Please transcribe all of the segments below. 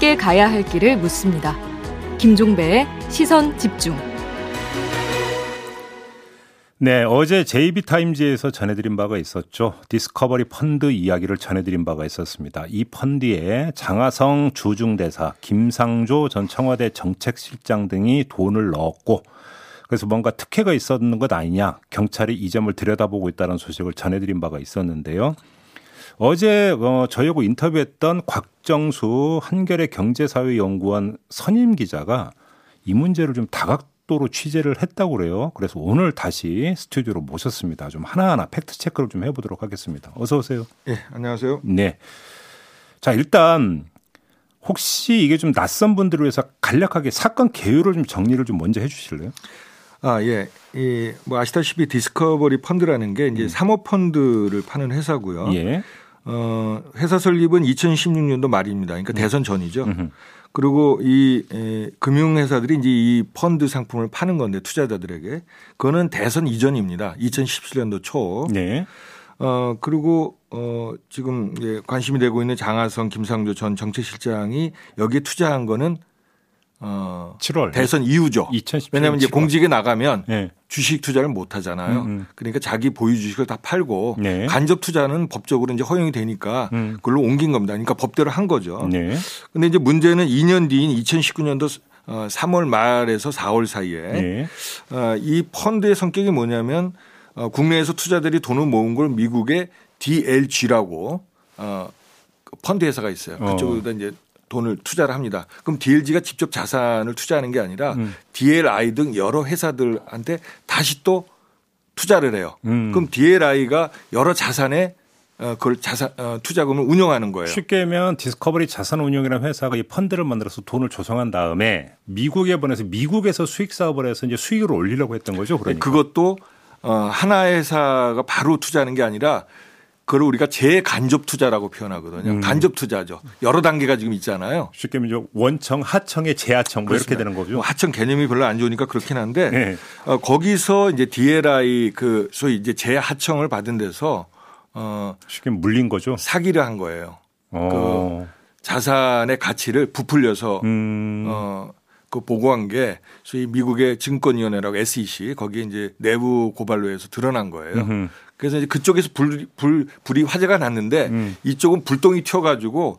함께 가야 할 길을 묻습니다. 김종배의 시선 집중. 네, 어제 JB타임즈에서 전해드린 바가 있었죠. 디스커버리 펀드 이야기를 전해드린 바가 있었습니다. 이 펀드에 장하성 주중대사, 김상조 전 청와대 정책실장 등이 돈을 넣었고 그래서 뭔가 특혜가 있었는 것 아니냐. 경찰이 이 점을 들여다보고 있다는 소식을 전해드린 바가 있었는데요. 어제 어, 저희하고 인터뷰했던 곽정수 한겨레 경제사회연구원 선임 기자가 이 문제를 좀 다각도로 취재를 했다고 그래요. 그래서 오늘 다시 스튜디오로 모셨습니다. 좀 하나하나 팩트 체크를 좀 해보도록 하겠습니다. 어서 오세요. 네, 안녕하세요. 네. 자, 일단 혹시 이게 좀 낯선 분들을 위해서 간략하게 사건 개요를 좀 정리를 좀 먼저 해 주실래요? 아, 예. 이, 뭐 아시다시피 디스커버리 펀드라는 게 이제 음. 사모펀드를 파는 회사고요. 예. 어, 회사 설립은 2016년도 말입니다. 그러니까 음. 대선 전이죠. 음흠. 그리고 이 에, 금융회사들이 이제 이 펀드 상품을 파는 건데 투자자들에게 그거는 대선 이전입니다. 2017년도 초. 네. 어, 그리고 어, 지금 예, 관심이 되고 있는 장하성, 김상조 전 정책실장이 여기에 투자한 거는 어 7월 대선 이후죠. 2017년 왜냐하면 이제 7월. 공직에 나가면 네. 주식 투자를 못 하잖아요. 음, 음. 그러니까 자기 보유 주식을 다 팔고 네. 간접 투자는 법적으로 이제 허용이 되니까 음. 그걸로 옮긴 겁니다. 그러니까 법대로 한 거죠. 네. 근데 이제 문제는 2년 뒤인 2019년도 3월 어, 말에서 4월 사이에 네. 어, 이 펀드의 성격이 뭐냐면 어, 국내에서 투자들이 돈을 모은 걸 미국의 DLG라고 펀드 회사가 있어요. 그쪽으로 어. 이제 돈을 투자를 합니다. 그럼 DLG가 직접 자산을 투자하는 게 아니라 음. DLI 등 여러 회사들한테 다시 또 투자를 해요. 음. 그럼 DLI가 여러 자산에 어, 그걸 자산 어, 투자금을 운영하는 거예요. 쉽게 하면 디스커버리 자산운용이라는 회사가 이 펀드를 만들어서 돈을 조성한 다음에 미국에 보내서 미국에서 수익 사업을 해서 이제 수익을 올리려고 했던 거죠. 그러니까. 그것도 어, 하나 회사가 바로 투자하는 게 아니라 그걸 우리가 재간접 투자라고 표현하거든요. 음. 간접 투자죠. 여러 단계가 지금 있잖아요. 쉽게 말하면 원청, 하청의 재하청 뭐 이렇게 되는 거죠. 뭐 하청 개념이 별로 안 좋으니까 그렇긴 한데 네. 어, 거기서 이제 DLI 그 소위 이제 재하청을 받은 데서 어 쉽게 물린 거죠. 사기를 한 거예요. 어. 그 자산의 가치를 부풀려서 음. 어. 그 보고한 게 소위 미국의 증권위원회라고 SEC 거기에 이제 내부 고발로 해서 드러난 거예요. 음흠. 그래서 이제 그쪽에서 불, 불, 불이 화재가 났는데 음. 이쪽은 불똥이 튀어가지고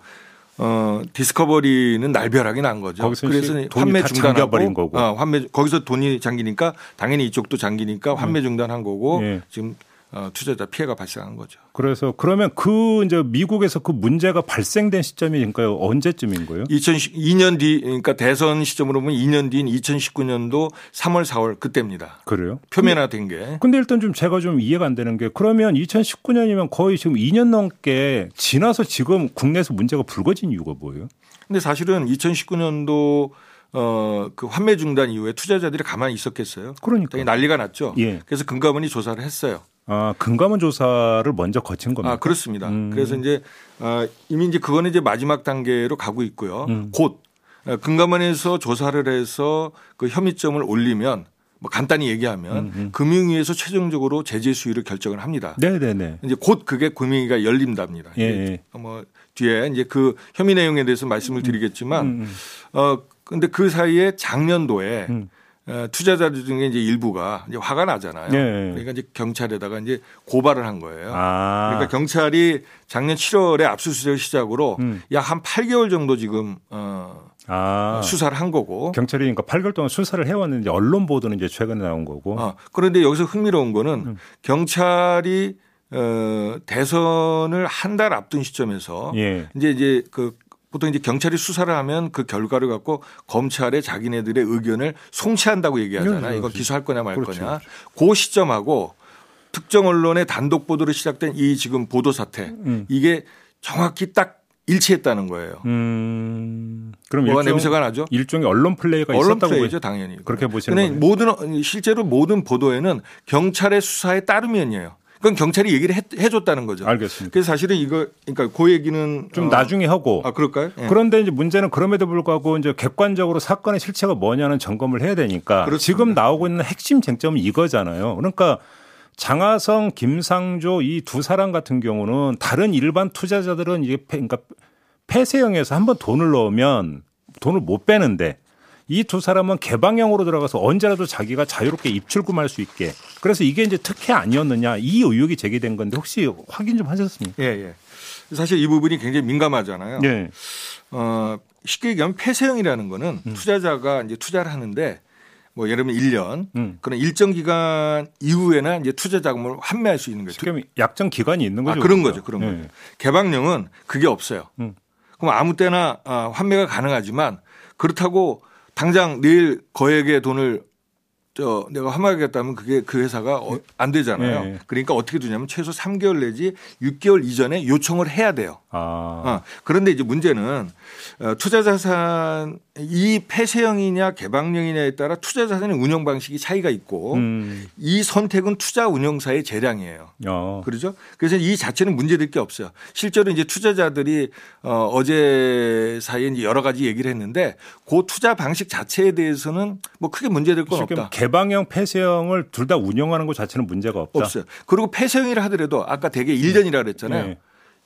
어 디스커버리는 날벼락이 난 거죠. 그래서 환매 중단하고 거고. 어, 환매 거기서 돈이 잠기니까 당연히 이쪽도 잠기니까 환매 음. 중단한 거고 예. 지금 어, 투자자 피해가 발생한 거죠. 그래서 그러면 그 이제 미국에서 그 문제가 발생된 시점이 그러니까 언제쯤인 거예요? 2002년 뒤 그러니까 대선 시점으로 보면 2년 뒤인 2019년도 3월 4월 그때입니다. 그래요? 표면화된 게. 근데 일단 좀 제가 좀 이해가 안 되는 게 그러면 2019년이면 거의 지금 2년 넘게 지나서 지금 국내에서 문제가 불거진 이유가 뭐예요? 근데 사실은 2019년도 어, 그 환매 중단 이후에 투자자들이 가만히 있었겠어요. 그러니까. 난리가 났죠. 예. 그래서 금감원이 조사를 했어요. 아, 금감원 조사를 먼저 거친 겁니다. 아, 그렇습니다. 음. 그래서 이제 어, 이미 이제 그거는 이제 마지막 단계로 가고 있고요. 음. 곧 어, 금감원에서 조사를 해서 그 혐의점을 올리면 뭐 간단히 얘기하면 음, 음. 금융위에서 최종적으로 제재 수위를 결정을 합니다. 네, 네, 네. 이제 곧 그게 금융위가 열린답니다. 예, 예. 뭐 뒤에 이제 그 혐의 내용에 대해서 말씀을 음, 드리겠지만 음, 음. 어 근데 그 사이에 작년도에 어, 투자자들 중에 이제 일부가 이제 화가 나잖아요. 네. 그러니까 이제 경찰에다가 이제 고발을 한 거예요. 아. 그러니까 경찰이 작년 7월에 압수수색 시작으로 음. 약한 8개월 정도 지금 어 아. 수사를 한 거고. 경찰이 그러니까 8개월 동안 수사를 해왔는데 언론 보도는 이제 최근에 나온 거고. 어, 그런데 여기서 흥미로운 거는 음. 경찰이 어, 대선을 한 달 앞둔 시점에서 예. 이제 이제 그 보통 이제 경찰이 수사를 하면 그 결과를 갖고 검찰에 자기네들의 의견을 송치한다고 얘기하잖아요. 네, 이거 기소할 거냐 말 그렇죠. 거냐. 그 시점하고 특정 언론의 단독 보도로 시작된 이 지금 보도 사태 음. 이게 정확히 딱 일치했다는 거예요. 음, 그럼 뭐가 일종, 냄새가 나죠? 일종의 언론 플레이가 언론 있었다고 플레이죠, 당연히. 그렇게 보시는 거예요. 모든 실제로 모든 보도에는 경찰의 수사에 따르면이에요. 그건 경찰이 얘기를 해, 해줬다는 거죠. 알겠습니다. 그래서 사실은 이거 그러니까 그 얘기는 좀 어. 나중에 하고. 아 그럴까요? 네. 그런데 이제 문제는 그럼에도 불구하고 이제 객관적으로 사건의 실체가 뭐냐는 점검을 해야 되니까 그렇습니다. 지금 나오고 있는 핵심 쟁점은 이거잖아요. 그러니까 장하성, 김상조 이 두 사람 같은 경우는 다른 일반 투자자들은 이게 그러니까 폐쇄형에서 한번 돈을 넣으면 돈을 못 빼는데 이 두 사람은 개방형으로 들어가서 언제라도 자기가 자유롭게 입출금할 수 있게 그래서 이게 이제 특혜 아니었느냐 이 의혹이 제기된 건데 혹시 확인 좀 하셨습니까? 예, 예. 사실 이 부분이 굉장히 민감하잖아요. 예. 어, 쉽게 얘기하면 폐쇄형이라는 거는 음. 투자자가 이제 투자를 하는데 뭐 예를 들면 1년 음. 그런 일정 기간 이후에나 이제 투자 자금을 환매할 수 있는 거죠. 그럼 약정 기간이 있는 거죠. 아, 그런 거죠. 그런 네. 거죠. 개방령은 그게 없어요. 음. 그럼 아무 때나 아, 환매가 가능하지만 그렇다고 당장 내일 거액의 돈을 저 내가 환마하겠다면 그게 그 회사가 어, 안 되잖아요. 네. 그러니까 어떻게 되냐면 최소 3개월 내지 6개월 이전에 요청을 해야 돼요. 아. 어, 그런데 이제 문제는 어, 투자 자산 이 폐쇄형이냐 개방형이냐에 따라 투자 자산의 운영 방식이 차이가 있고 음. 이 선택은 투자 운영사의 재량이에요. 어. 그렇죠? 그래서 이 자체는 문제될 게 없어요. 실제로 이제 투자자들이 어, 어제 사이에 이제 여러 가지 얘기를 했는데 그 투자 방식 자체에 대해서는 뭐 크게 문제될 건 없다. 개방형 폐쇄형을 둘 다 운영하는 것 자체는 문제가 없다. 없어요. 그리고 폐쇄형이라 하더라도 아까 대개 1년이라 그랬잖아요. 네.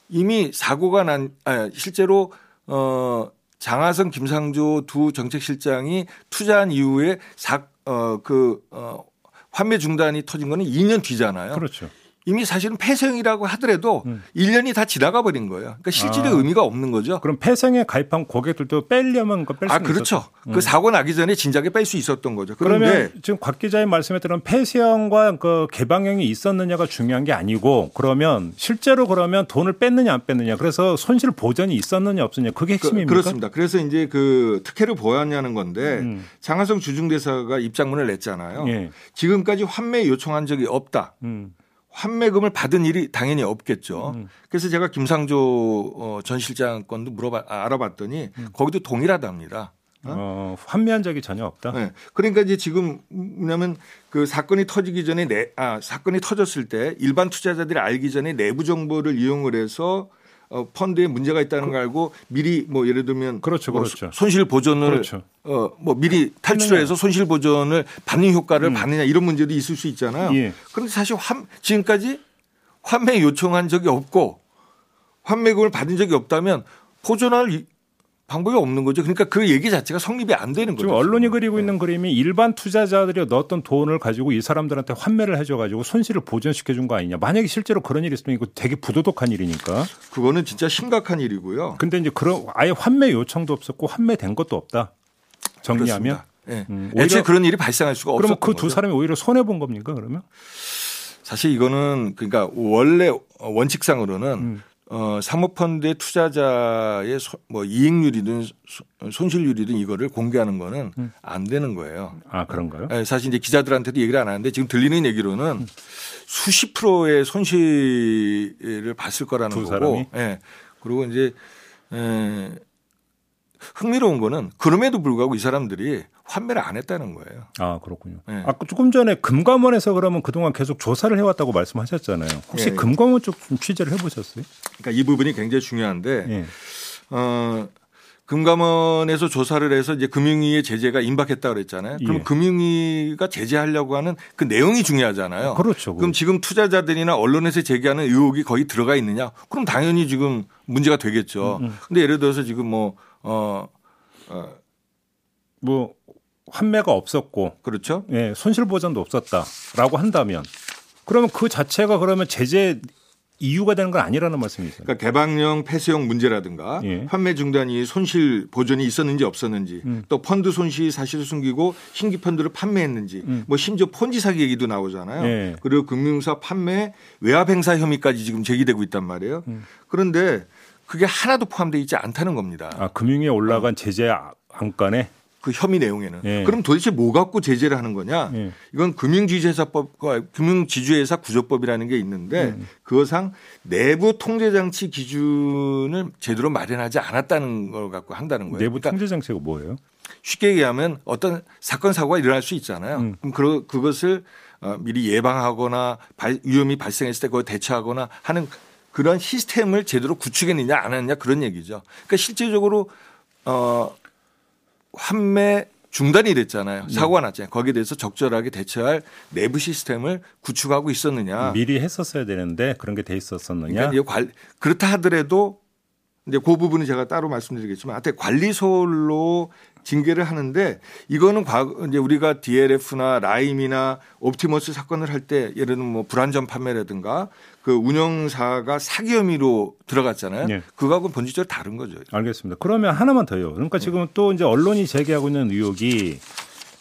이미 사고가 난 아, 실제로 어 장하성 김상조 두 정책실장이 투자한 이후에 사 어 그 어, 환매 중단이 터진 거는 2년 뒤잖아요. 그렇죠. 이미 사실은 폐쇄형이라고 하더라도 음. 1년이 다 지나가 버린 거예요. 그러니까 실질의 아. 의미가 없는 거죠. 그럼 폐쇄형에 가입한 고객들도 빼려면 뺄수 아, 그렇죠. 음. 그 사고 나기 전에 진작에 뺄 수 있었던 거죠. 그러면 지금 곽 기자의 말씀에 따르면 폐쇄형과 그 개방형이 있었느냐가 중요한 게 아니고 그러면 실제로 그러면 돈을 뺐느냐 안 뺐느냐 그래서 손실 보전이 있었느냐 없느냐 그게 그, 핵심입니까? 그, 렇습니다 그래서 이제 그 특혜를 보았냐는 건데 음. 장하성 주중대사가 입장문을 냈잖아요. 예. 지금까지 환매 요청한 적이 없다. 음. 환매금을 받은 일이 당연히 없겠죠. 음. 그래서 제가 김상조 어, 전 실장 건도 물어봐 아, 알아봤더니 음. 거기도 동일하답니다. 어? 어, 환매한 적이 전혀 없다. 네. 그러니까 이제 지금 뭐냐면 그 사건이 터지기 전에 내, 아 사건이 터졌을 때 일반 투자자들이 알기 전에 내부 정보를 이용을 해서 어, 펀드에 문제가 있다는 걸 알고 미리 뭐 예를 들면 그렇죠, 뭐 그렇죠. 손실 보전을 그렇죠. 어, 뭐 미리 탈출해서 손실 보전을 받는 효과를 음. 받느냐 이런 문제도 있을 수 있잖아요. 예. 그런데 사실 환, 지금까지 환매 요청한 적이 없고 환매금을 받은 적이 없다면 보전할 방법이 없는 거죠. 그러니까 그 얘기 자체가 성립이 안 되는 거죠. 지금 언론이 그리고 네. 있는 그림이 일반 투자자들이 넣었던 돈을 가지고 이 사람들한테 환매를 해줘 가지고 손실을 보전시켜 준 거 아니냐. 만약에 실제로 그런 일이 있으면 이거 되게 부도덕한 일이니까. 그거는 진짜 심각한 일이고요. 근데 이제 그런 아예 환매 요청도 없었고 환매된 것도 없다. 정리하면. 네. 음, 애초에 그런 일이 발생할 수가 없었던 그러면 그 두 사람이 오히려 손해 본 겁니까 그러면? 사실 이거는 그러니까 원래 원칙상으로는 음. 어, 사모펀드의 투자자의 소, 뭐 이익률이든 손실률이든 이거를 공개하는 거는 음. 안 되는 거예요. 아, 그런가요? 네, 사실 이제 기자들한테도 얘기를 안 하는데 지금 들리는 얘기로는 음. 수십 프로의 손실을 봤을 거라는 거고. 사람이? 네. 그리고 이제 에, 흥미로운 거는 그럼에도 불구하고 이 사람들이 환매를 안 했다는 거예요. 아 그렇군요. 네. 아까 조금 전에 금감원에서 그러면 그동안 계속 조사를 해왔다고 말씀하셨잖아요. 혹시 네. 금감원 쪽 좀 취재를 해보셨어요? 그러니까 이 부분이 굉장히 중요한데 네. 어, 금감원에서 조사를 해서 이제 금융위의 제재가 임박했다 그랬잖아요. 그럼 예. 금융위가 제재하려고 하는 그 내용이 중요하잖아요. 그렇죠. 그럼 지금 투자자들이나 언론에서 제기하는 의혹이 거의 들어가 있느냐? 그럼 당연히 지금 문제가 되겠죠. 음, 음. 근데 예를 들어서 지금 뭐 어, 어, 뭐 환매가 없었고 그렇죠. 예, 손실 보전도 없었다라고 한다면 그러면 그 자체가 그러면 제재 이유가 되는 건 아니라는 말씀이세요. 그러니까 개방형 폐쇄형 문제라든가 예. 판매 중단이 손실 보전이 있었는지 없었는지 음. 또 펀드 손실 사실을 숨기고 신규 펀드를 판매했는지 음. 뭐 심지어 폰지 사기 얘기도 나오잖아요. 예. 그리고 금융사 판매 외압 행사 혐의까지 지금 제기되고 있단 말이에요. 음. 그런데 그게 하나도 포함되어 있지 않다는 겁니다. 아, 금융에 올라간 어. 제재 안건에 그 혐의 내용에는 예. 그럼 도대체 뭐 갖고 제재를 하는 거냐? 예. 이건 금융지주회사법과 금융지주회사 구조법이라는 게 있는데 음. 그것상 내부 통제장치 기준을 제대로 마련하지 않았다는 걸 갖고 한다는 거예요. 내부 그러니까 통제장치가 뭐예요? 쉽게 얘기하면 어떤 사건 사고가 일어날 수 있잖아요. 음. 그럼 그것을 어, 미리 예방하거나 위험이 발생했을 때 그걸 대처하거나 하는 그런 시스템을 제대로 구축했느냐 안 했느냐 그런 얘기죠. 그러니까 실질적으로 어 환매 중단이 됐잖아요. 네. 사고가 났잖아요. 거기에 대해서 적절하게 대처할 내부 시스템을 구축하고 있었느냐. 미리 했었어야 되는데 그런 게 돼 있었었느냐. 그러니까 관, 그렇다 하더라도 이제 그 부분은 제가 따로 말씀드리겠지만 하여튼 관리소로 징계를 하는데 이거는 과거 이제 우리가 DLF나 라임이나 옵티머스 사건을 할 때 예를 들면 뭐 불안전 판매라든가 그 운영사가 사기 혐의로 들어갔잖아요. 네. 그거하고 본질적으로 다른 거죠. 알겠습니다. 그러면 하나만 더요. 그러니까 지금 네. 또 이제 언론이 제기하고 있는 의혹이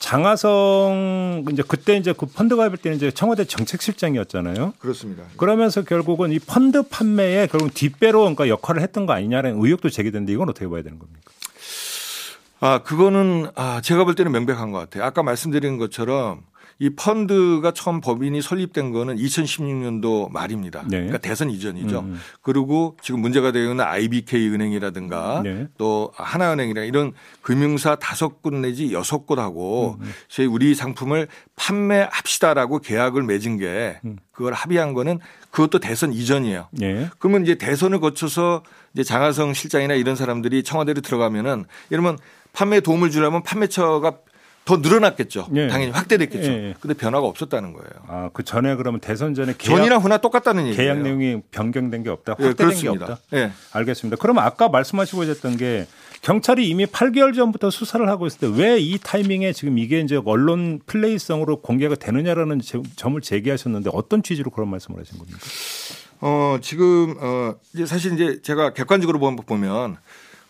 장하성 이제 그때 이제 그 펀드 가입할 때는 이제 청와대 정책실장이었잖아요. 그렇습니다. 그러면서 결국은 이 펀드 판매에 결국 뒷배로 그러니까 역할을 했던 거 아니냐는 의혹도 제기되는데 이건 어떻게 봐야 되는 겁니까? 아 그거는 아 제가 볼 때는 명백한 것 같아요. 아까 말씀드린 것처럼 이 펀드가 처음 법인이 설립된 거는 2016년도 말입니다. 네. 그러니까 대선 이전이죠. 음. 그리고 지금 문제가 되어 있는 IBK 은행이라든가 네. 또 하나은행이라 이런 금융사 다섯 곳 내지 여섯 곳하고 음. 저희 우리 상품을 판매합시다라고 계약을 맺은 게 음. 그걸 합의한 거는 그것도 대선 이전이에요. 네. 그러면 이제 대선을 거쳐서 이제 장하성 실장이나 이런 사람들이 청와대로 들어가면은 이러면 판매에 도움을 주려면 판매처가 더 늘어났겠죠. 예. 당연히 확대됐겠죠. 예. 근데 변화가 없었다는 거예요. 아, 그 전에 그러면 대선 전에 계약, 전이랑 후나 똑같다는 얘기예요. 계약 내용이 변경된 게 없다. 예, 확대된 예, 게 없다. 예. 알겠습니다. 그러면 아까 말씀하시고 계셨던 게 경찰이 이미 8개월 전부터 수사를 하고 있을 때 왜 이 타이밍에 지금 이게 이제 언론 플레이성으로 공개가 되느냐라는 점을 제기하셨는데 어떤 취지로 그런 말씀을 하신 겁니까? 어, 지금 어 이제 사실 이제 제가 객관적으로 보면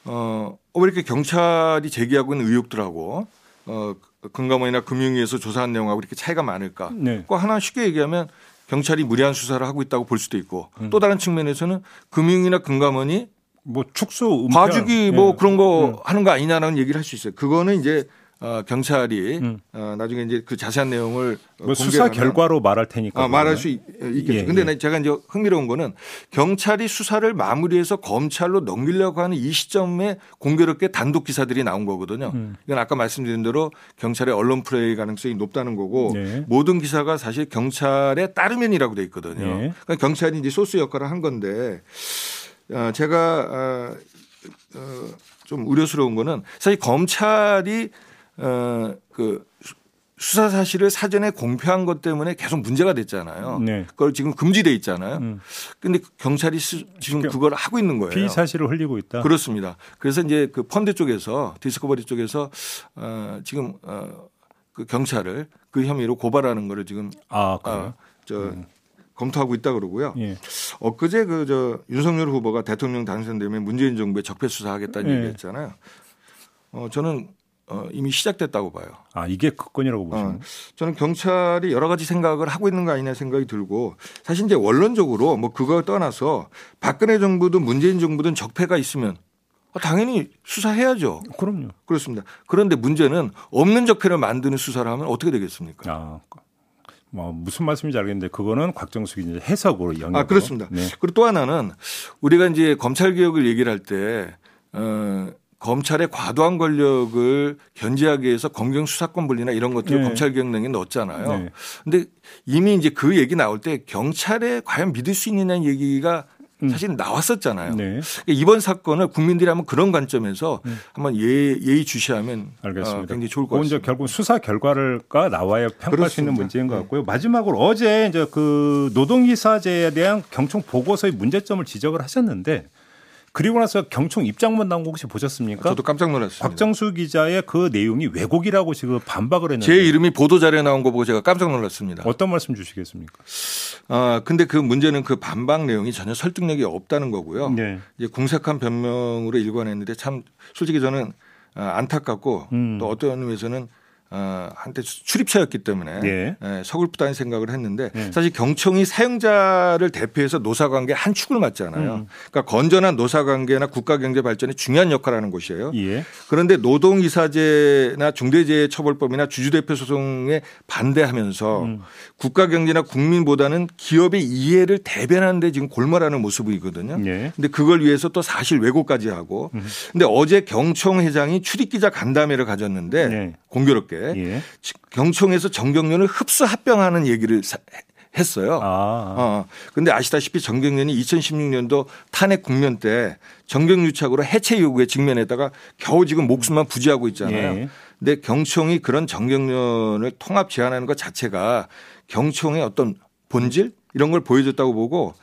어, 왜 이렇게 경찰이 제기하고 있는 의혹들하고 어, 금감원이나 금융위에서 조사한 내용하고 이렇게 차이가 많을까? 네. 그 하나 쉽게 얘기하면 경찰이 무리한 수사를 하고 있다고 볼 수도 있고 음. 또 다른 측면에서는 금융이나 금감원이 뭐 축소 봐주기 뭐 네. 그런 거 네. 하는 거 아니냐라는 얘기를 할 수 있어요. 그거는 이제 어, 경찰이 음. 어, 나중에 이제 그 자세한 내용을 뭐 수사 결과로 말할 테니까 아, 말할 수 있, 겠죠 예, 근데 예. 제가 이제 흥미로운 거는 경찰이 수사를 마무리해서 검찰로 넘기려고 하는 이 시점에 공교롭게 단독 기사들이 나온 거거든요. 음. 이건 아까 말씀드린 대로 경찰의 언론 플레이 가능성이 높다는 거고 네. 모든 기사가 사실 경찰에 따르면이라고 돼 있거든요. 네. 그러니까 경찰이 이제 소스 역할을 한 건데 어, 제가 어, 어, 좀 우려스러운 거는 사실 검찰이 어, 그 수사 사실을 사전에 공표한 것 때문에 계속 문제가 됐잖아요. 네. 그걸 지금 금지돼 있잖아요. 음. 근데 경찰이 수, 지금 그걸 하고 있는 거예요. 피사실을 흘리고 있다. 그렇습니다. 그래서 이제 그 펀드 쪽에서 디스커버리 쪽에서 어, 지금 어, 그 경찰을 그 혐의로 고발하는 거를 지금 아, 어, 저 음. 검토하고 있다 그러고요. 예. 엊그제 그 저 윤석열 후보가 대통령 당선되면 문재인 정부에 적폐 수사하겠다는 예. 얘기했잖아요. 어, 저는 어, 이미 시작됐다고 봐요. 아 이게 그건이라고 보시나요? 어, 저는 경찰이 여러 가지 생각을 하고 있는 거 아니냐 생각이 들고 사실 이제 원론적으로 뭐 그거 떠나서 박근혜 정부든 문재인 정부든 적폐가 있으면 아, 당연히 수사해야죠. 그럼요. 그렇습니다. 그런데 문제는 없는 적폐를 만드는 수사를 하면 어떻게 되겠습니까? 아, 뭐 무슨 말씀인지 알겠는데 그거는 곽정숙 이제 해석으로 영역. 아 그렇습니다. 네. 그리고 또 하나는 우리가 이제 검찰 개혁을 얘기를 할때 어, 검찰의 과도한 권력을 견제하기 위해서 검경 수사권 분리나 이런 것들을 네. 검찰 개혁령에 넣었잖아요. 네. 근데 이미 이제 그 얘기 나올 때 경찰에 과연 믿을 수 있느냐는 얘기가 음. 사실 나왔었잖아요. 네. 그러니까 이번 사건을 국민들이 한번 그런 관점에서 음. 한번 예, 예의 주시하면 어, 알겠습니다. 어, 굉장히 좋을 것 같습니다. 이제 결국 수사 결과가 나와야 평가할. 수 있는 문제인 것 네. 같고요. 네. 마지막으로 어제 이제 그 노동이사제에 대한 경총 보고서의 문제점을 지적을 하셨는데 그리고 나서 경총 입장문 나온 거 혹시 보셨습니까? 저도 깜짝 놀랐습니다. 박정수 기자의 그 내용이 왜곡이라고 지금 반박을 했는데 제 이름이 보도 자료에 나온 거 보고 제가 깜짝 놀랐습니다. 어떤 말씀 주시겠습니까? 아 근데 그 문제는 그 반박 내용이 전혀 설득력이 없다는 거고요. 네. 이제 궁색한 변명으로 일관했는데 참 솔직히 저는 아, 안타깝고 음. 또 어떤 의미에서는 어, 한때 출입처였기 때문에 예. 예, 서글프다는 생각을 했는데 예. 사실 경총이 사용자를 대표해서 노사관계 한 축을 맡잖아요. 음. 그러니까 건전한 노사관계나 국가경제 발전에 중요한 역할을 하는 곳이에요. 예. 그런데 노동이사제나 중대재해처벌법이나 주주대표 소송에 반대하면서 음. 국가경제나 국민보다는 기업의 이해를 대변하는 데 지금 골몰하는 모습이거든요. 예. 근데 그걸 위해서 또 사실 왜곡까지 하고 음. 근데 어제 경총 회장이 출입기자 간담회를 가졌는데 네. 공교롭게 예. 경총에서 정경련을 흡수 합병하는 얘기를 했어요. 아. 어. 근데 아시다시피 정경련이 2016년도 탄핵 국면 때 정경유착으로 해체 요구에 직면했다가 겨우 지금 목숨만 부지하고 있잖아요. 예. 근데 경총이 그런 정경련을 통합 제안하는 것 자체가 경총의 어떤 본질 이런 걸 보여줬다고 보고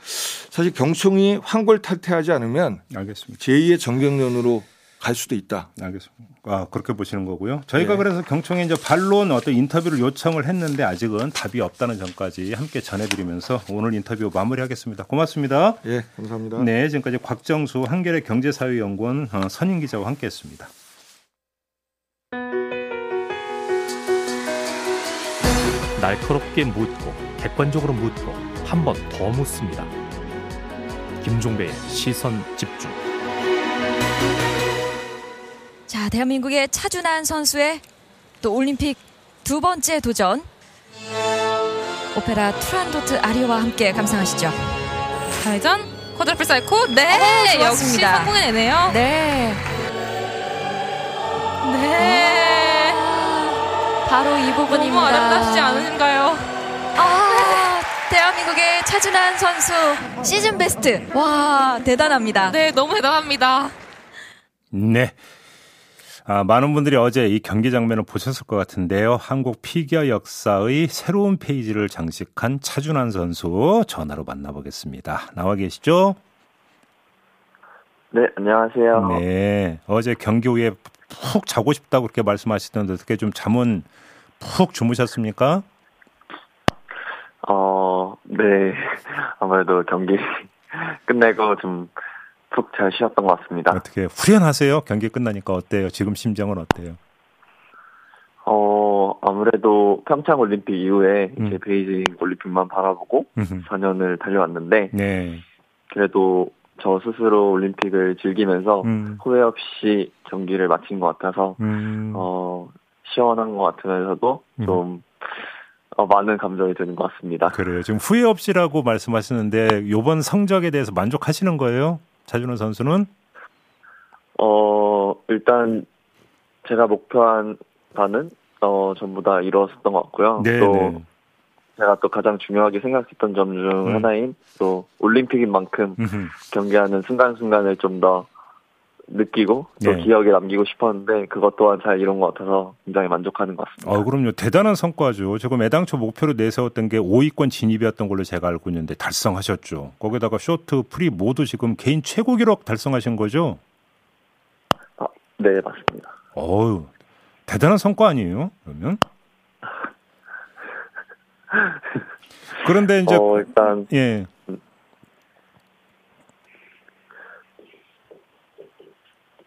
사실 경총이 황골 탈퇴하지 않으면 알겠습니다. 제2의 정경련으로 갈 수도 있다. 알겠습니다. 아, 그렇게 보시는 거고요. 저희가 네. 그래서 경총에 이제 반론 어떤 인터뷰를 요청을 했는데 아직은 답이 없다는 점까지 함께 전해드리면서 오늘 인터뷰 마무리하겠습니다. 고맙습니다. 예, 네, 감사합니다. 네, 지금까지 곽정수 한겨레 경제사회연구원 어, 선임 기자와 함께했습니다. 날카롭게 묻고 객관적으로 묻고 한 번 더 묻습니다. 김종배의 시선 집중. 자, 대한민국의 차준환 선수의 또 올림픽 두 번째 도전. 오페라 투란도트 아리아와 함께 감상하시죠. 좌회전, quadruple Salchow. 네, 어, 역시 성공해내네요. 네. 네. 바로 이 부분입니다. 너무 아름답지 않은가요? 아, 대한민국의 차준환 선수 시즌 베스트. 와, 대단합니다. 네, 너무 대단합니다. 네. 아, 많은 분들이 어제 이 경기 장면을 보셨을 것 같은데요. 한국 피겨 역사의 새로운 페이지를 장식한 차준환 선수 전화로 만나보겠습니다. 나와 계시죠? 네, 안녕하세요. 네, 어제 경기 후에 푹 자고 싶다고 그렇게 말씀하시던데 어떻게 좀 잠은 푹 주무셨습니까? 어, 네. 아무래도 경기 끝내고 좀 푹 잘 쉬었던 것 같습니다. 어떻게 후련하세요? 경기 끝나니까 어때요? 지금 심정은 어때요? 어 아무래도 평창 올림픽 이후에 음. 이제 베이징 올림픽만 바라보고 음흠. 4년을 달려왔는데 네. 그래도 저 스스로 올림픽을 즐기면서 음. 후회 없이 경기를 마친 것 같아서 음. 어 시원한 것 같으면서도 음. 좀 어, 많은 감정이 드는 것 같습니다. 그래요. 지금 후회 없이라고 말씀하시는데 이번 성적에 대해서 만족하시는 거예요? 차준호 선수는? 어, 일단 제가 목표한 바는 어, 전부 다 이루었었던 것 같고요. 네, 또 네. 제가 또 가장 중요하게 생각했던 점중 음. 하나인 또 올림픽인 만큼 음흠. 경기하는 순간순간을 좀 더 느끼고 또 네. 기억에 남기고 싶었는데 그것 또한 잘 이룬 것 같아서 굉장히 만족하는 것 같습니다. 아, 그럼요. 대단한 성과죠. 지금 애당초 목표로 내세웠던 게 5위권 진입이었던 걸로 제가 알고 있는데 달성하셨죠. 거기다가 쇼트, 프리 모두 지금 개인 최고 기록 달성하신 거죠? 아, 네, 맞습니다. 어유 대단한 성과 아니에요? 그러면? 그런데 이제 어, 일단 예.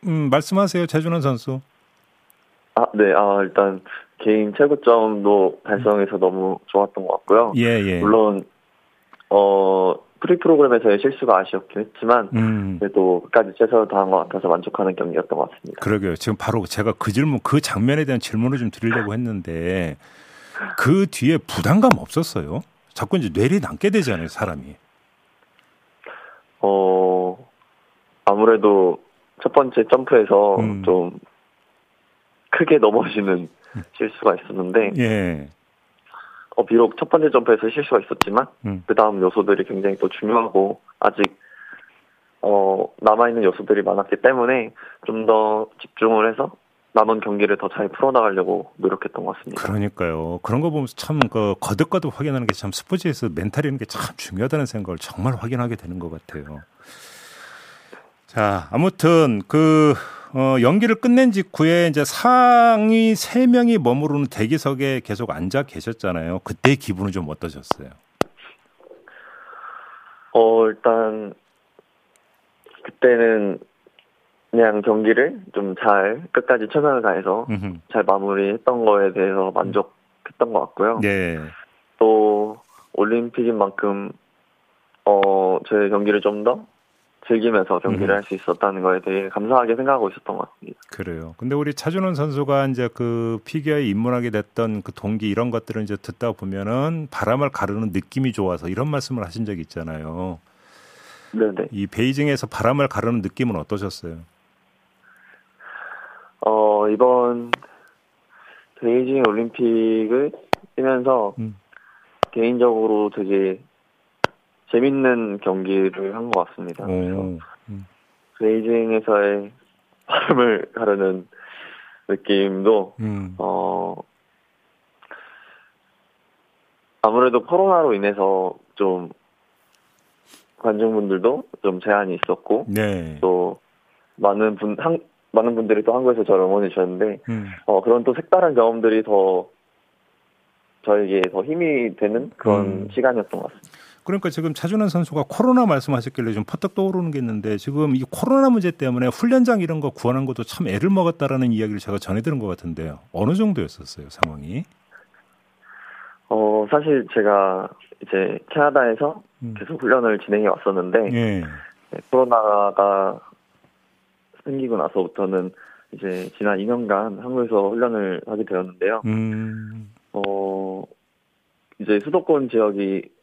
음, 말씀하세요, 차준환 선수. 아, 네. 아, 일단 개인 최고점도 달성해서 너무 좋았던 것 같고요. 예, 예. 물론 어 프리 프로그램에서의 실수가 아쉬웠긴 했지만 음. 그래도 끝까지 최선을 다한 것 같아서 만족하는 경기였던 것 같습니다. 그러게요. 지금 바로 제가 그 질문, 그 장면에 대한 질문을 좀 드리려고 했는데 그 뒤에 부담감 없었어요? 자꾸 이제 뇌리 남게 되잖아요, 사람이. 어 아무래도 첫 번째 점프에서 음. 좀 크게 넘어지는 음. 실수가 있었는데 예. 어, 비록 첫 번째 점프에서 실수가 있었지만 음. 그 다음 요소들이 굉장히 또 중요하고 아직 어, 남아있는 요소들이 많았기 때문에 좀 더 집중을 해서 남은 경기를 더 잘 풀어나가려고 노력했던 것 같습니다. 그러니까요. 그런 거 보면서 참 그 거듭거듭 확인하는 게 참 스포츠에서 멘탈이라는 게 참 중요하다는 생각을 정말 확인하게 되는 것 같아요. 자, 아무튼 그 어, 연기를 끝낸 직후에 이제 상위 3명이 머무르는 대기석에 계속 앉아 계셨잖아요. 그때 기분은 좀 어떠셨어요? 어, 일단 그때는 그냥 경기를 좀 잘 끝까지 최선을 다해서 음흠. 잘 마무리했던 거에 대해서 만족했던 것 같고요. 네. 또 올림픽인 만큼 어, 제 경기를 좀더 즐기면서 경기를 음. 할수 있었다는 거에 되게 감사하게 생각하고 있었던 것 같습니다. 그래요. 근데 우리 차준원 선수가 이제 그 피겨에 입문하게 됐던 그 동기 이런 것들을 이제 듣다 보면은 바람을 가르는 느낌이 좋아서 이런 말씀을 하신 적이 있잖아요. 네네. 이 베이징에서 바람을 가르는 느낌은 어떠셨어요? 어 이번 베이징 올림픽을 뛰면서 음. 개인적으로 되게 재밌는 경기를 한 것 같습니다. 그래서 음. 베이징에서의 발음을 가르는 느낌도 음. 어 아무래도 코로나로 인해서 좀 관중분들도 좀 제한이 있었고 네. 또 많은 분 한, 많은 분들이 또 한국에서 저를 응원해 주셨는데 음. 어 그런 또 색다른 경험들이 더 저에게 더 힘이 되는 그런 음. 시간이었던 것 같습니다. 그러니까 지금 차준환 선수가 코로나 말씀하셨길래 좀 퍼뜩 떠오르는 게 있는데 지금 이 코로나 문제 때문에 훈련장 이런 거 구하는 것도 참 애를 먹었다라는 이야기를 제가 전해 들은 것 같은데요. 어느 정도였었어요, 상황이? 어, 사실 제가 이제 캐나다에서 음. 계속 훈련을 진행해 왔었는데 예. 네, 코로나가 생기고 나서부터는 이제 지난 2년간 한국에서 훈련을 하게 되었는데요. 음. 어, 이제 수도권 지역이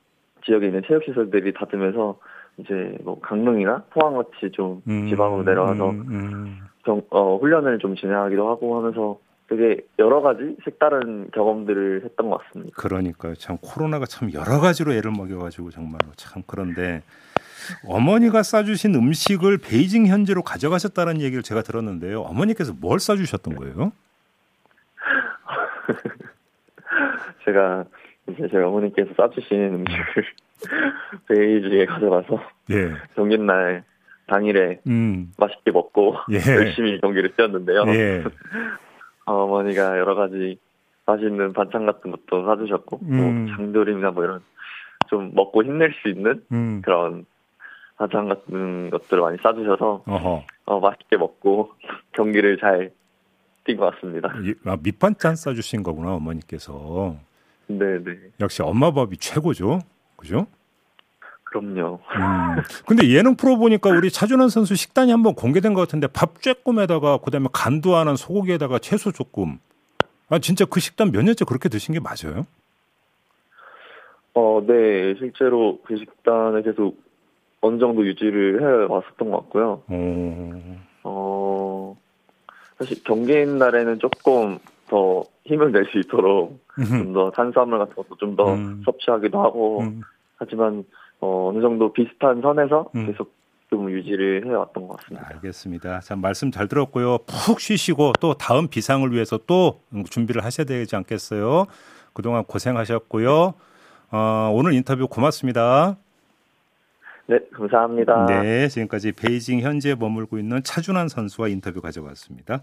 지역에 있는 체육시설들이 닫으면서 이제 뭐 강릉이나 포항 같이 좀 음, 지방으로 내려가서 음, 음. 경, 어, 훈련을 좀 진행하기도 하고 하면서 되게 여러 가지 색다른 경험들을 했던 것 같습니다. 그러니까요. 참 코로나가 참 여러 가지로 애를 먹여가지고 정말로 참 그런데 어머니가 싸주신 음식을 베이징 현지로 가져가셨다는 얘기를 제가 들었는데요. 어머니께서 뭘 싸주셨던 거예요? 제가 이제 저희 어머니께서 싸주신 음식을 베이지에 가져가서 예. 경기날 당일에 음. 맛있게 먹고 예. 열심히 경기를 뛰었는데요. 예. 어머니가 여러 가지 맛있는 반찬 같은 것도 사주셨고 음. 뭐 장조림이나 뭐 이런 좀 먹고 힘낼 수 있는 음. 그런 반찬 같은 것들을 많이 싸주셔서 어, 맛있게 먹고 경기를 잘 뛴 것 같습니다. 아, 밑반찬 싸주신 거구나 어머니께서. 네네. 역시 엄마 밥이 최고죠. 그죠? 그럼요. 음. 근데 예능 프로 보니까 우리 차준환 선수 식단이 한번 공개된 것 같은데 밥 쬐끔에다가 그다음에 간도 하는 소고기에다가 채소 조금. 아 진짜 그 식단 몇 년째 그렇게 드신 게 맞아요? 어, 네. 실제로 그 식단을 계속 어느 정도 유지를 해 왔었던 것 같고요. 오. 어, 사실 경기인 날에는 조금 더 힘을 낼 수 있도록 좀 더 탄수화물 같은 것도 좀더 음. 섭취하기도 하고 음. 하지만 어, 어느 정도 비슷한 선에서 음. 계속 좀 유지를 해왔던 것 같습니다. 알겠습니다. 자 말씀 잘 들었고요. 푹 쉬시고 또 다음 비상을 위해서 또 준비를 하셔야 되지 않겠어요? 그동안 고생하셨고요. 어, 오늘 인터뷰 고맙습니다. 네, 감사합니다. 네, 지금까지 베이징 현지에 머물고 있는 차준환 선수와 인터뷰 가져봤습니다.